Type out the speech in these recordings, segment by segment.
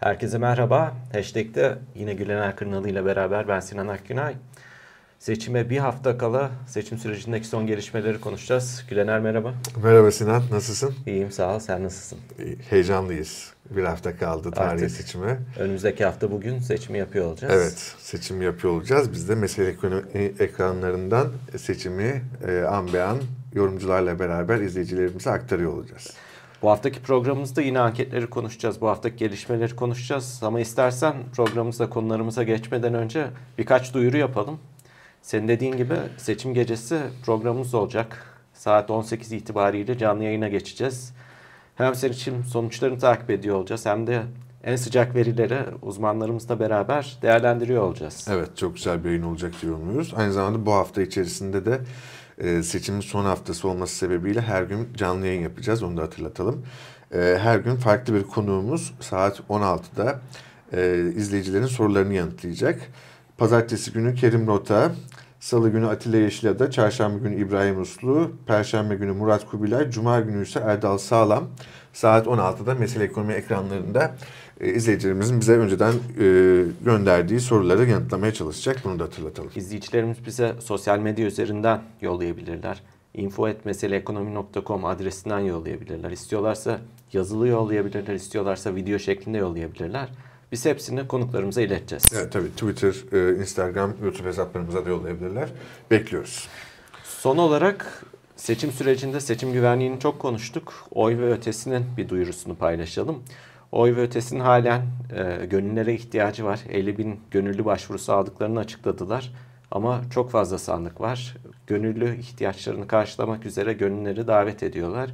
Herkese merhaba. Hashtag'te yine Gülener Kırnalı ile beraber ben Sinan Akgünay. Seçime bir hafta kala seçim sürecindeki son gelişmeleri konuşacağız. Gülener merhaba. Merhaba Sinan, nasılsın? İyiyim sağ ol. Sen nasılsın? Heyecanlıyız. Bir hafta kaldı tarihi seçime. Önümüzdeki hafta bugün seçimi yapıyor olacağız. Evet, seçim yapıyor olacağız. Biz de mesele ekonomi ekranlarından seçimi e, an be an yorumcularla beraber izleyicilerimize aktarıyor olacağız. Bu haftaki programımızda yine anketleri konuşacağız. Bu haftaki gelişmeleri konuşacağız. Ama istersen programımıza konularımıza geçmeden önce birkaç duyuru yapalım. Senin dediğin gibi seçim gecesi programımız olacak. Saat 18 itibariyle canlı yayına geçeceğiz. Hem seçim sonuçlarını takip ediyor olacağız hem de en sıcak verileri uzmanlarımızla beraber değerlendiriyor olacağız. Evet, çok güzel bir yayın olacak diye umuyoruz. Aynı zamanda bu hafta içerisinde de e, seçimin son haftası olması sebebiyle her gün canlı yayın yapacağız. Onu da hatırlatalım. E, her gün farklı bir konuğumuz saat 16'da e, izleyicilerin sorularını yanıtlayacak. Pazartesi günü Kerim Rota, Salı günü Atilla Yeşilada, Çarşamba günü İbrahim Uslu, Perşembe günü Murat Kubilay, Cuma günü ise Erdal Sağlam. Saat 16'da Mesele Ekonomi ekranlarında e, izleyicilerimizin bize önceden e, gönderdiği soruları yanıtlamaya çalışacak. Bunu da hatırlatalım. İzleyicilerimiz bize sosyal medya üzerinden yollayabilirler. info.meseleekonomi.com adresinden yollayabilirler. İstiyorlarsa yazılı yollayabilirler, istiyorlarsa video şeklinde yollayabilirler. Biz hepsini konuklarımıza ileteceğiz. Evet tabii Twitter, e, Instagram, YouTube hesaplarımıza da yollayabilirler. Bekliyoruz. Son olarak seçim sürecinde seçim güvenliğini çok konuştuk. Oy ve ötesinin bir duyurusunu paylaşalım. Oy ve ötesinin halen e, gönüllere ihtiyacı var. 50 bin gönüllü başvurusu aldıklarını açıkladılar. Ama çok fazla sandık var. Gönüllü ihtiyaçlarını karşılamak üzere gönülleri davet ediyorlar.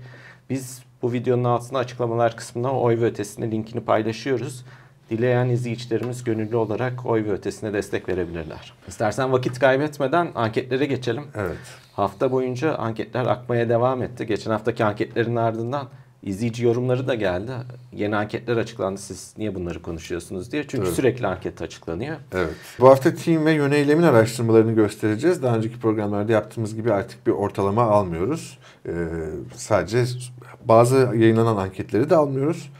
Biz bu videonun altına açıklamalar kısmına oy ve ötesinin linkini paylaşıyoruz. Dileyen izleyicilerimiz gönüllü olarak oy ve ötesine destek verebilirler. İstersen vakit kaybetmeden anketlere geçelim. Evet. Hafta boyunca anketler akmaya devam etti. Geçen haftaki anketlerin ardından izleyici yorumları da geldi. Yeni anketler açıklandı. Siz niye bunları konuşuyorsunuz diye. Çünkü Evet. sürekli anket açıklanıyor. Evet. Bu hafta team ve yöneylemin araştırmalarını göstereceğiz. Daha önceki programlarda yaptığımız gibi artık bir ortalama almıyoruz. Ee, sadece bazı yayınlanan anketleri de almıyoruz.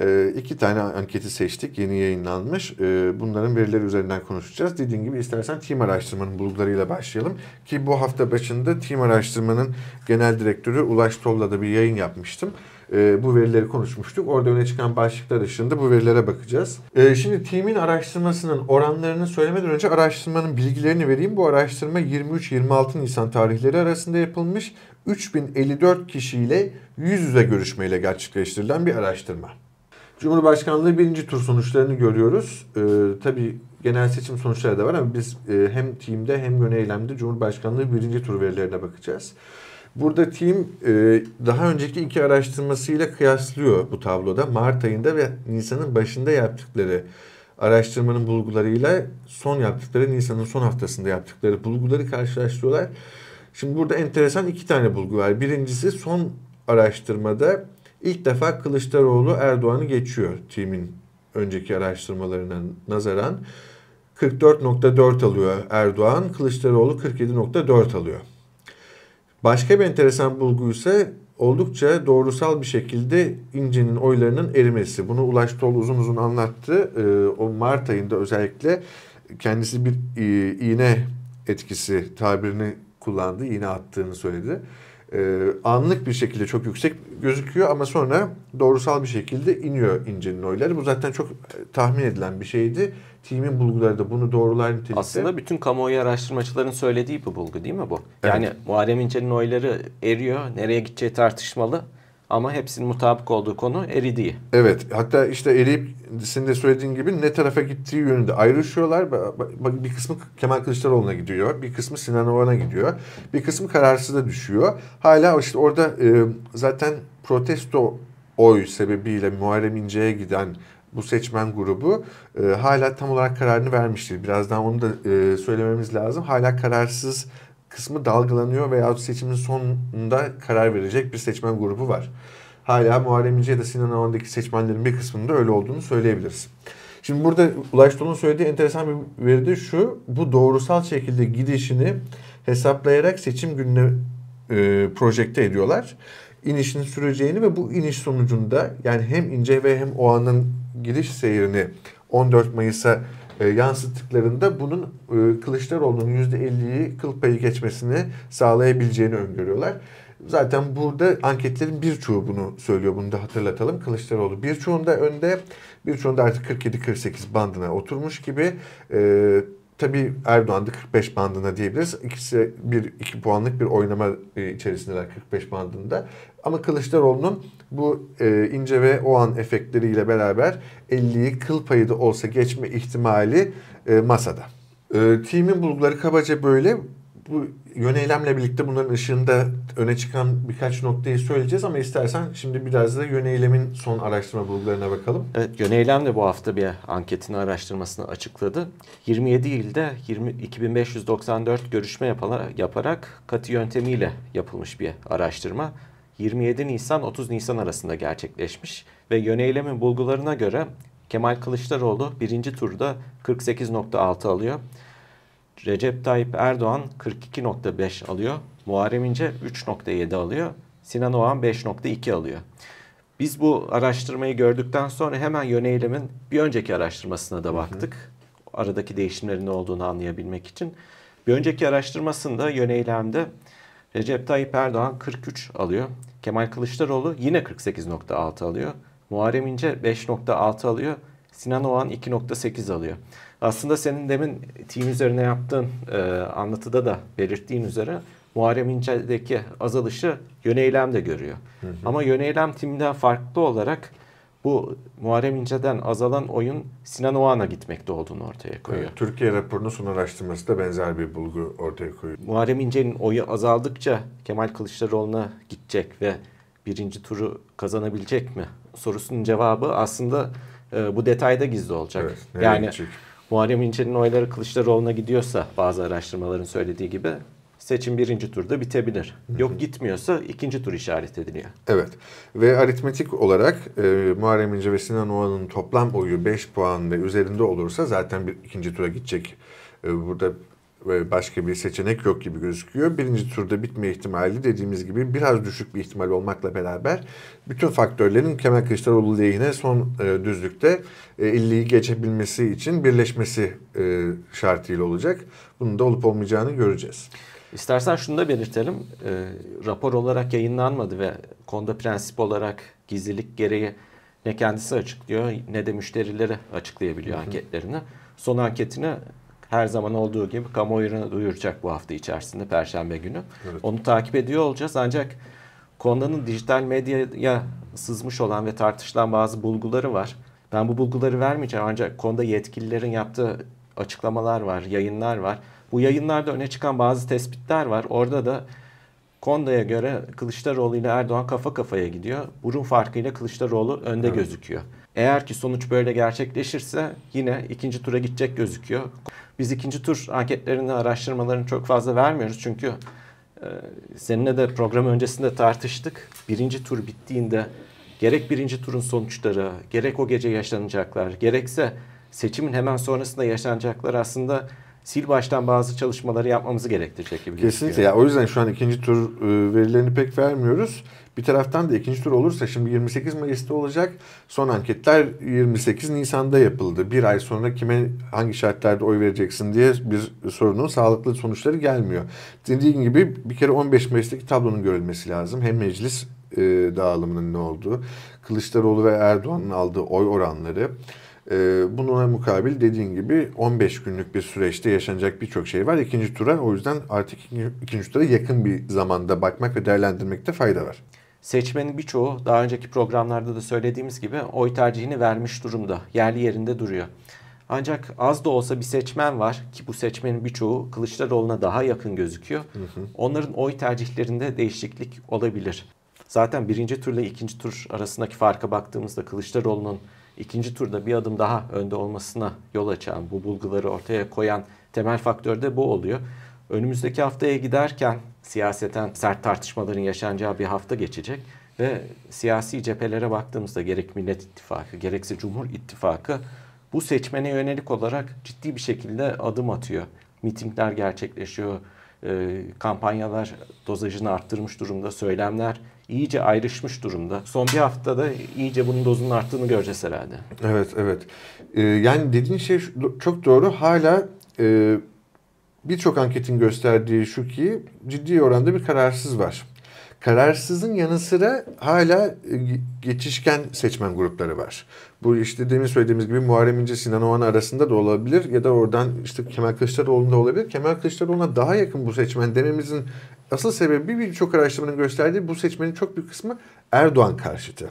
Ee, iki tane anketi seçtik. Yeni yayınlanmış. Ee, bunların verileri üzerinden konuşacağız. Dediğim gibi istersen team araştırmanın bulgularıyla başlayalım. Ki bu hafta başında team araştırmanın genel direktörü Ulaş Tol'la da bir yayın yapmıştım. Ee, bu verileri konuşmuştuk. Orada öne çıkan başlıklar ışığında bu verilere bakacağız. Ee, şimdi team'in araştırmasının oranlarını söylemeden önce araştırmanın bilgilerini vereyim. Bu araştırma 23-26 Nisan tarihleri arasında yapılmış. 3054 kişiyle yüz yüze görüşmeyle gerçekleştirilen bir araştırma. Cumhurbaşkanlığı birinci tur sonuçlarını görüyoruz. Ee, tabii genel seçim sonuçları da var ama biz e, hem team'de hem yön eylemde Cumhurbaşkanlığı birinci tur verilerine bakacağız. Burada team e, daha önceki iki araştırmasıyla kıyaslıyor bu tabloda. Mart ayında ve Nisan'ın başında yaptıkları araştırmanın bulgularıyla son yaptıkları Nisan'ın son haftasında yaptıkları bulguları karşılaştırıyorlar. Şimdi burada enteresan iki tane bulgu var. Birincisi son araştırmada ilk defa Kılıçdaroğlu Erdoğan'ı geçiyor team'in önceki araştırmalarına nazaran. 44.4 alıyor Erdoğan, Kılıçdaroğlu 47.4 alıyor. Başka bir enteresan bulgu ise oldukça doğrusal bir şekilde İnce'nin oylarının erimesi. Bunu Ulaş Tol uzun uzun anlattı. Ee, o Mart ayında özellikle kendisi bir e, iğne etkisi tabirini kullandı. İğne attığını söyledi. Ee, anlık bir şekilde çok yüksek gözüküyor ama sonra doğrusal bir şekilde iniyor İnce'nin oyları. Bu zaten çok e, tahmin edilen bir şeydi. Team'in bulguları da bunu doğrular nitelikte. Aslında bütün kamuoyu araştırmacıların söylediği bir bulgu değil mi bu? Evet. Yani Muharrem İnce'nin oyları eriyor. Nereye gideceği tartışmalı. Ama hepsinin mutabık olduğu konu eridiği. Evet hatta işte eriyip senin de söylediğin gibi ne tarafa gittiği yönünde ayrışıyorlar. Bir kısmı Kemal Kılıçdaroğlu'na gidiyor. Bir kısmı Sinan Oğan'a gidiyor. Bir kısmı kararsıza düşüyor. Hala işte orada e, zaten protesto oy sebebiyle Muharrem İnce'ye giden bu seçmen grubu e, hala tam olarak kararını vermiştir. Birazdan onu da e, söylememiz lazım. Hala kararsız kısmı dalgalanıyor veya seçimin sonunda karar verecek bir seçmen grubu var. Hala Muharrem İnce ya da Sinan Oğan'daki seçmenlerin bir kısmının da öyle olduğunu söyleyebiliriz. Şimdi burada Ulaş Tol'un söylediği enteresan bir veri de şu. Bu doğrusal şekilde gidişini hesaplayarak seçim gününe e, projekte ediyorlar. İnişin süreceğini ve bu iniş sonucunda yani hem İnce ve hem Oğan'ın gidiş seyrini 14 Mayıs'a e, yansıttıklarında bunun e, Kılıçdaroğlu'nun %50'yi kıl payı geçmesini sağlayabileceğini öngörüyorlar. Zaten burada anketlerin birçoğu bunu söylüyor. Bunu da hatırlatalım. Kılıçdaroğlu birçoğunda önde, birçoğunda artık 47-48 bandına oturmuş gibi. Ee, tabii Erdoğan da 45 bandına diyebiliriz. İkisi bir iki puanlık bir oynama e, içerisindeler 45 bandında. Ama Kılıçdaroğlu'nun bu e, ince ve o an efektleriyle beraber 50'yi kıl payı da olsa geçme ihtimali e, masada. E, timin bulguları kabaca böyle. Bu yöneylemle birlikte bunların ışığında öne çıkan birkaç noktayı söyleyeceğiz ama istersen şimdi biraz da yöneylemin son araştırma bulgularına bakalım. Evet, Yöneylem de bu hafta bir anketini araştırmasını açıkladı. 27 ilde 20, 2594 görüşme yaparak, yaparak katı yöntemiyle yapılmış bir araştırma. 27 Nisan 30 Nisan arasında gerçekleşmiş ve yöneylemin bulgularına göre Kemal Kılıçdaroğlu birinci turda 48.6 alıyor. Recep Tayyip Erdoğan 42.5 alıyor. Muharrem İnce 3.7 alıyor. Sinan Oğan 5.2 alıyor. Biz bu araştırmayı gördükten sonra hemen yöneylemin bir önceki araştırmasına da baktık. Hı hı. Aradaki değişimlerin ne olduğunu anlayabilmek için. Bir önceki araştırmasında yöneylemde Recep Tayyip Erdoğan 43 alıyor. Kemal Kılıçdaroğlu yine 48.6 alıyor. Muharrem İnce 5.6 alıyor. Sinan Oğan 2.8 alıyor. Aslında senin demin team üzerine yaptığın e, anlatıda da belirttiğin üzere Muharrem İnce'deki azalışı yöneylem de görüyor. Hı hı. Ama yöneylem timden farklı olarak bu Muharrem İnce'den azalan oyun Sinan Oğan'a gitmekte olduğunu ortaya koyuyor. Evet, Türkiye raporunun son araştırması da benzer bir bulgu ortaya koyuyor. Muharrem İnce'nin oyu azaldıkça Kemal Kılıçdaroğlu'na gidecek ve birinci turu kazanabilecek mi sorusunun cevabı aslında e, bu detayda gizli olacak. Evet, yani gidecek? Muharrem İnce'nin oyları Kılıçdaroğlu'na gidiyorsa bazı araştırmaların söylediği gibi seçim birinci turda bitebilir. Yok gitmiyorsa ikinci tur işaret ediliyor. Evet ve aritmetik olarak e, Muharrem İnce ve Sinan Oğan'ın toplam oyu 5 puan ve üzerinde olursa zaten bir ikinci tura gidecek. E, burada ve başka bir seçenek yok gibi gözüküyor. Birinci turda bitme ihtimali dediğimiz gibi biraz düşük bir ihtimal olmakla beraber bütün faktörlerin Kemal Kılıçdaroğlu lehine son e, düzlükte e, 50'yi geçebilmesi için birleşmesi e, şartıyla olacak. Bunun da olup olmayacağını göreceğiz. İstersen şunu da belirtelim. E, rapor olarak yayınlanmadı ve konuda prensip olarak gizlilik gereği ne kendisi açıklıyor ne de müşterileri açıklayabiliyor hı hı. anketlerini. Son anketini her zaman olduğu gibi kamuoyuna duyuracak bu hafta içerisinde Perşembe günü. Evet. Onu takip ediyor olacağız ancak konunun dijital medyaya sızmış olan ve tartışılan bazı bulguları var. Ben bu bulguları vermeyeceğim ancak konuda yetkililerin yaptığı açıklamalar var, yayınlar var. Bu yayınlarda öne çıkan bazı tespitler var. Orada da Konda'ya göre Kılıçdaroğlu ile Erdoğan kafa kafaya gidiyor. Burun farkıyla Kılıçdaroğlu önde evet. gözüküyor. Eğer ki sonuç böyle gerçekleşirse yine ikinci tura gidecek gözüküyor. Biz ikinci tur anketlerini, araştırmalarını çok fazla vermiyoruz. Çünkü e, seninle de program öncesinde tartıştık. Birinci tur bittiğinde gerek birinci turun sonuçları, gerek o gece yaşanacaklar, gerekse seçimin hemen sonrasında yaşanacaklar aslında sil baştan bazı çalışmaları yapmamızı gerektirecek gibi Kesinlikle. Ya, o yüzden şu an ikinci tur e, verilerini pek vermiyoruz. Bir taraftan da ikinci tur olursa şimdi 28 Mayıs'ta olacak. Son anketler 28 Nisan'da yapıldı. Bir ay sonra kime hangi şartlarda oy vereceksin diye bir sorunun sağlıklı sonuçları gelmiyor. Dediğim gibi bir kere 15 Mayıs'taki tablonun görülmesi lazım. Hem meclis e, dağılımının ne olduğu, Kılıçdaroğlu ve Erdoğan'ın aldığı oy oranları, ee, Buna mukabil dediğin gibi 15 günlük bir süreçte yaşanacak birçok şey var. İkinci tura o yüzden artık ikinci tura yakın bir zamanda bakmak ve değerlendirmekte fayda var. Seçmenin birçoğu daha önceki programlarda da söylediğimiz gibi oy tercihini vermiş durumda. Yerli yerinde duruyor. Ancak az da olsa bir seçmen var ki bu seçmenin birçoğu Kılıçdaroğlu'na daha yakın gözüküyor. Hı hı. Onların oy tercihlerinde değişiklik olabilir. Zaten birinci turla ikinci tur arasındaki farka baktığımızda Kılıçdaroğlu'nun ikinci turda bir adım daha önde olmasına yol açan, bu bulguları ortaya koyan temel faktör de bu oluyor. Önümüzdeki haftaya giderken siyaseten sert tartışmaların yaşanacağı bir hafta geçecek ve siyasi cephelere baktığımızda gerek Millet İttifakı gerekse Cumhur İttifakı bu seçmene yönelik olarak ciddi bir şekilde adım atıyor. Mitingler gerçekleşiyor, e, kampanyalar dozajını arttırmış durumda, söylemler iyice ayrışmış durumda. Son bir haftada iyice bunun dozunun arttığını göreceğiz herhalde. Evet, evet. Ee, yani dediğin şey çok doğru. Hala e, birçok anketin gösterdiği şu ki ciddi oranda bir kararsız var. Kararsızın yanı sıra hala e, geçişken seçmen grupları var. Bu işte demin söylediğimiz gibi Muharrem İnce Sinan Oğan arasında da olabilir ya da oradan işte Kemal Kılıçdaroğlu'nda olabilir. Kemal Kılıçdaroğlu'na daha yakın bu seçmen dememizin asıl sebebi birçok araştırmanın gösterdiği bu seçmenin çok büyük kısmı Erdoğan karşıtı.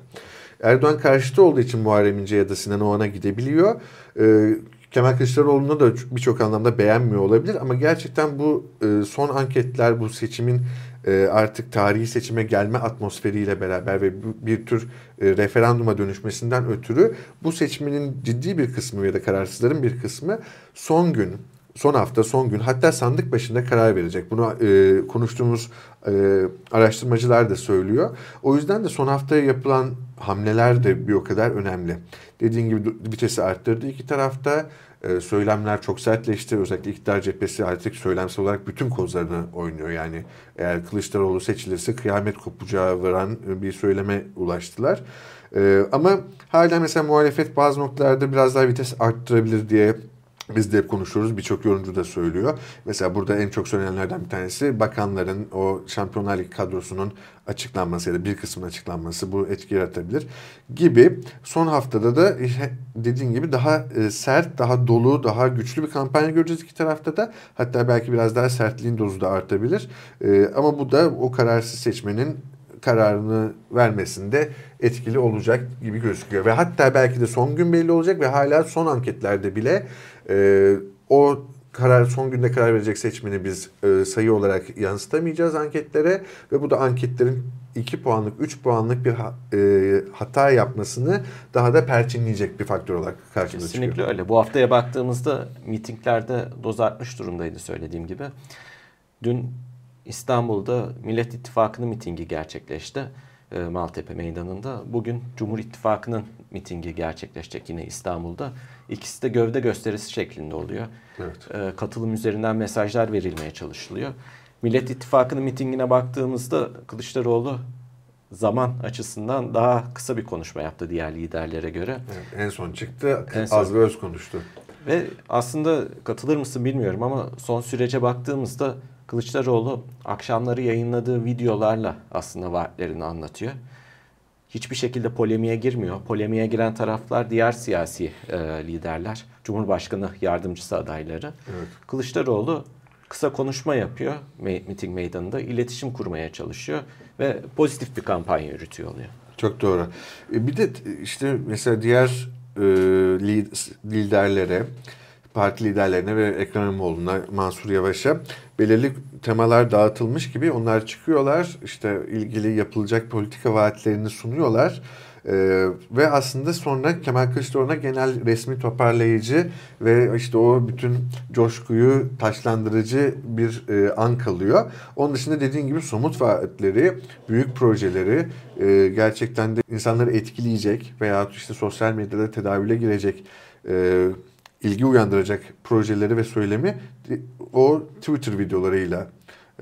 Erdoğan karşıtı olduğu için Muharrem İnce ya da Sinan Oğan'a gidebiliyor. Ee, Kemal Kılıçdaroğlu'nu da birçok anlamda beğenmiyor olabilir ama gerçekten bu e, son anketler bu seçimin e, artık tarihi seçime gelme atmosferiyle beraber ve bir tür e, referanduma dönüşmesinden ötürü bu seçmenin ciddi bir kısmı ya da kararsızların bir kısmı son gün son hafta, son gün hatta sandık başında karar verecek. Bunu e, konuştuğumuz araştırmacılar da söylüyor. O yüzden de son haftaya yapılan hamleler de bir o kadar önemli. Dediğim gibi vitesi arttırdı iki tarafta. E, söylemler çok sertleşti. Özellikle iktidar cephesi artık söylemsel olarak bütün kozlarını oynuyor. Yani eğer Kılıçdaroğlu seçilirse kıyamet kopacağı varan bir söyleme ulaştılar. E, ama hala mesela muhalefet bazı noktalarda biraz daha vites arttırabilir diye biz de hep konuşuyoruz. Birçok yorumcu da söylüyor. Mesela burada en çok söylenenlerden bir tanesi bakanların o Şampiyonlar Ligi kadrosunun açıklanması ya da bir kısmın açıklanması bu etki yaratabilir gibi. Son haftada da dediğin gibi daha e, sert, daha dolu, daha güçlü bir kampanya göreceğiz iki tarafta da. Hatta belki biraz daha sertliğin dozu da artabilir. E, ama bu da o kararsız seçmenin kararını vermesinde etkili olacak gibi gözüküyor. Ve hatta belki de son gün belli olacak ve hala son anketlerde bile e, o karar son günde karar verecek seçmeni biz e, sayı olarak yansıtamayacağız anketlere ve bu da anketlerin 2 puanlık 3 puanlık bir e, hata yapmasını daha da perçinleyecek bir faktör olarak karşımıza Kesinlikle çıkıyor. öyle. Bu haftaya baktığımızda mitinglerde doz artmış durumdaydı söylediğim gibi. Dün İstanbul'da Millet İttifakı'nın mitingi gerçekleşti. E, Maltepe Meydanı'nda. Bugün Cumhur İttifakı'nın mitingi gerçekleşecek yine İstanbul'da. İkisi de gövde gösterisi şeklinde oluyor. Evet. E, katılım üzerinden mesajlar verilmeye çalışılıyor. Millet İttifakı'nın mitingine baktığımızda Kılıçdaroğlu zaman açısından daha kısa bir konuşma yaptı diğer liderlere göre. Evet, en son çıktı, en son. az ve öz konuştu. Ve aslında katılır mısın bilmiyorum ama son sürece baktığımızda Kılıçdaroğlu akşamları yayınladığı videolarla aslında vaatlerini anlatıyor. Hiçbir şekilde polemiğe girmiyor. Polemiğe giren taraflar diğer siyasi e, liderler, Cumhurbaşkanı yardımcısı adayları. Evet. Kılıçdaroğlu kısa konuşma yapıyor miting meydanında, iletişim kurmaya çalışıyor ve pozitif bir kampanya yürütüyor oluyor. Çok doğru. E, bir de işte mesela diğer e, liderlere parti liderlerine ve Ekrem İmamoğlu'na, Mansur Yavaş'a belirli temalar dağıtılmış gibi onlar çıkıyorlar. işte ilgili yapılacak politika vaatlerini sunuyorlar. Ee, ve aslında sonra Kemal Kılıçdaroğlu'na genel resmi toparlayıcı ve işte o bütün coşkuyu taşlandırıcı bir e, an kalıyor. Onun dışında dediğin gibi somut vaatleri, büyük projeleri e, gerçekten de insanları etkileyecek veya işte sosyal medyada tedavüle girecek e, ilgi uyandıracak projeleri ve söylemi o Twitter videolarıyla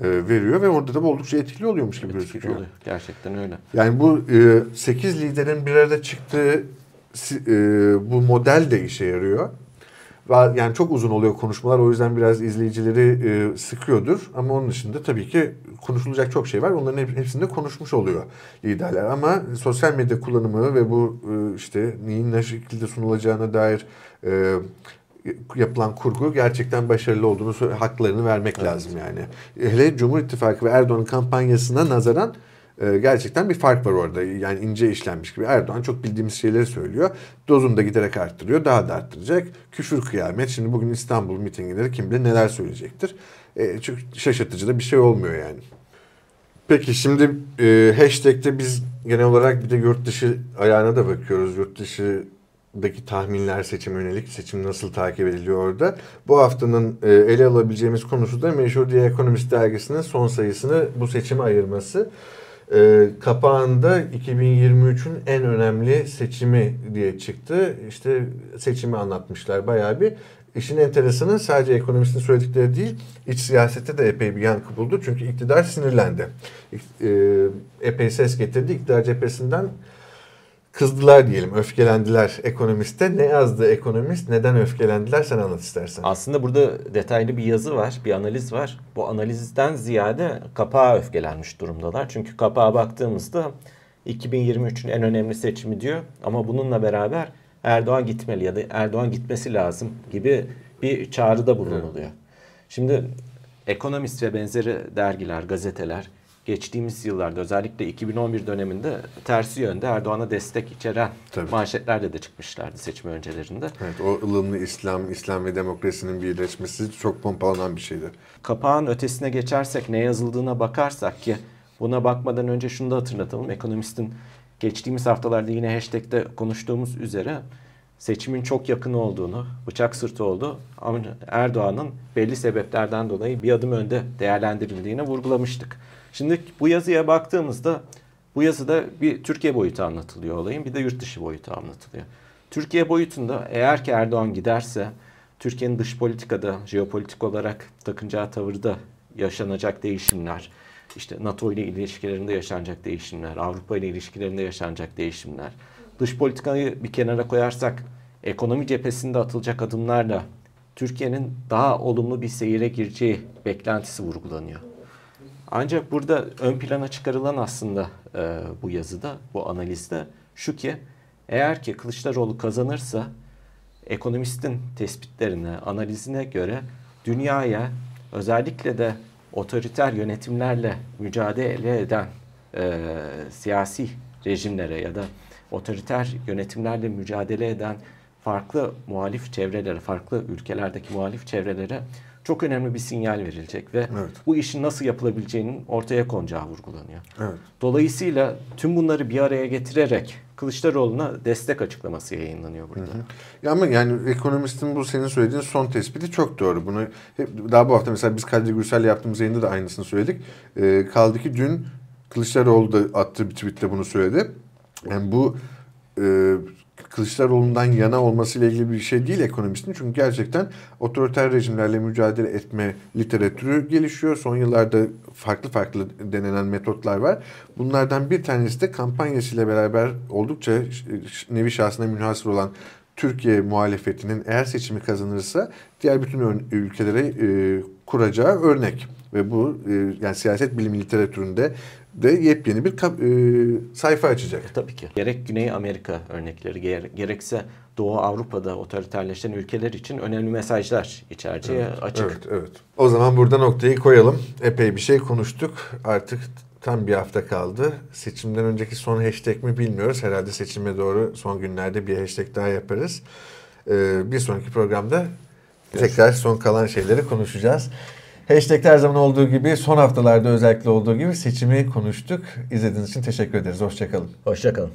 e, veriyor ve orada da oldukça etkili oluyormuş gibi etkili gözüküyor. Oluyor. Gerçekten öyle. Yani bu e, 8 liderin bir arada çıktığı e, bu model de işe yarıyor. Yani çok uzun oluyor konuşmalar o yüzden biraz izleyicileri e, sıkıyordur. Ama onun dışında tabii ki konuşulacak çok şey var. Onların hepsinde konuşmuş oluyor liderler. Ama sosyal medya kullanımı ve bu e, işte neyin ne şekilde sunulacağına dair e, yapılan kurgu gerçekten başarılı olduğunu haklarını vermek evet. lazım yani. Hele Cumhur İttifakı ve Erdoğan'ın kampanyasına nazaran e, gerçekten bir fark var orada. Yani ince işlenmiş gibi. Erdoğan çok bildiğimiz şeyleri söylüyor. Dozunu da giderek arttırıyor. Daha da arttıracak. Küfür kıyamet. Şimdi bugün İstanbul mitingleri kim bilir neler söyleyecektir. E, çok şaşırtıcı da bir şey olmuyor yani. Peki şimdi e, hashtag'te biz genel olarak bir de yurt dışı ayağına da bakıyoruz. Yurt dışı daki tahminler seçim yönelik seçim nasıl takip ediliyor orada. Bu haftanın e, ele alabileceğimiz konusu da Meşhur Diye Ekonomist dergisinin son sayısını bu seçime ayırması. E, kapağında 2023'ün en önemli seçimi diye çıktı. İşte seçimi anlatmışlar bayağı bir. İşin enteresanı sadece ekonomistin söyledikleri değil, iç siyasette de epey bir yankı buldu. Çünkü iktidar sinirlendi. E, epey ses getirdi. İktidar cephesinden kızdılar diyelim, öfkelendiler ekonomiste. Ne yazdı ekonomist, neden öfkelendiler sen anlat istersen. Aslında burada detaylı bir yazı var, bir analiz var. Bu analizden ziyade kapağa öfkelenmiş durumdalar. Çünkü kapağa baktığımızda 2023'ün en önemli seçimi diyor. Ama bununla beraber Erdoğan gitmeli ya da Erdoğan gitmesi lazım gibi bir çağrıda bulunuluyor. Şimdi ekonomist ve benzeri dergiler, gazeteler geçtiğimiz yıllarda özellikle 2011 döneminde tersi yönde Erdoğan'a destek içeren Tabii. manşetlerle de çıkmışlardı seçim öncelerinde. Evet o ılımlı İslam, İslam ve demokrasinin birleşmesi çok pompalanan bir şeydi. Kapağın ötesine geçersek ne yazıldığına bakarsak ki buna bakmadan önce şunu da hatırlatalım. Ekonomistin geçtiğimiz haftalarda yine hashtag'te konuştuğumuz üzere seçimin çok yakın olduğunu, bıçak sırtı oldu ama Erdoğan'ın belli sebeplerden dolayı bir adım önde değerlendirildiğini vurgulamıştık. Şimdi bu yazıya baktığımızda bu yazıda bir Türkiye boyutu anlatılıyor olayın bir de yurt dışı boyutu anlatılıyor. Türkiye boyutunda eğer ki Erdoğan giderse Türkiye'nin dış politikada, jeopolitik olarak takınacağı tavırda yaşanacak değişimler, işte NATO ile ilişkilerinde yaşanacak değişimler, Avrupa ile ilişkilerinde yaşanacak değişimler, dış politikayı bir kenara koyarsak ekonomi cephesinde atılacak adımlarla Türkiye'nin daha olumlu bir seyire gireceği beklentisi vurgulanıyor. Ancak burada ön plana çıkarılan aslında e, bu yazıda, bu analizde şu ki eğer ki Kılıçdaroğlu kazanırsa ekonomistin tespitlerine, analizine göre dünyaya özellikle de otoriter yönetimlerle mücadele eden e, siyasi rejimlere ya da otoriter yönetimlerle mücadele eden farklı muhalif çevrelere, farklı ülkelerdeki muhalif çevrelere çok önemli bir sinyal verilecek ve evet. bu işin nasıl yapılabileceğinin ortaya konacağı vurgulanıyor. Evet. Dolayısıyla tüm bunları bir araya getirerek Kılıçdaroğlu'na destek açıklaması yayınlanıyor burada. Hı hı. Ya ama yani ekonomistin bu senin söylediğin son tespiti çok doğru. Bunu hep daha bu hafta mesela biz Kadir Gürsel'le yaptığımız yayında da aynısını söyledik. Ee, kaldı ki dün Kılıçdaroğlu da attığı bir tweette bunu söyledi. Yani bu e, Kılıçdaroğlu'ndan yana olmasıyla ilgili bir şey değil ekonomistin. Çünkü gerçekten otoriter rejimlerle mücadele etme literatürü gelişiyor. Son yıllarda farklı farklı denenen metotlar var. Bunlardan bir tanesi de kampanyasıyla beraber oldukça nevi şahsına münhasır olan Türkiye muhalefetinin eğer seçimi kazanırsa diğer bütün ülkelere e, kuracağı örnek. Ve bu e, yani siyaset bilimi literatüründe de yepyeni bir e, sayfa açacak. E, tabii ki. Gerek Güney Amerika örnekleri gerekse Doğu Avrupa'da otoriterleşen ülkeler için önemli mesajlar içereceği evet, açık. Evet, evet. O zaman burada noktayı koyalım. Epey bir şey konuştuk. Artık tam bir hafta kaldı. Seçimden önceki son hashtag mi bilmiyoruz. Herhalde seçime doğru son günlerde bir hashtag daha yaparız. Ee, bir sonraki programda tekrar son kalan şeyleri konuşacağız. Hashtag'te her zaman olduğu gibi son haftalarda özellikle olduğu gibi seçimi konuştuk. İzlediğiniz için teşekkür ederiz. Hoşçakalın. Hoşçakalın.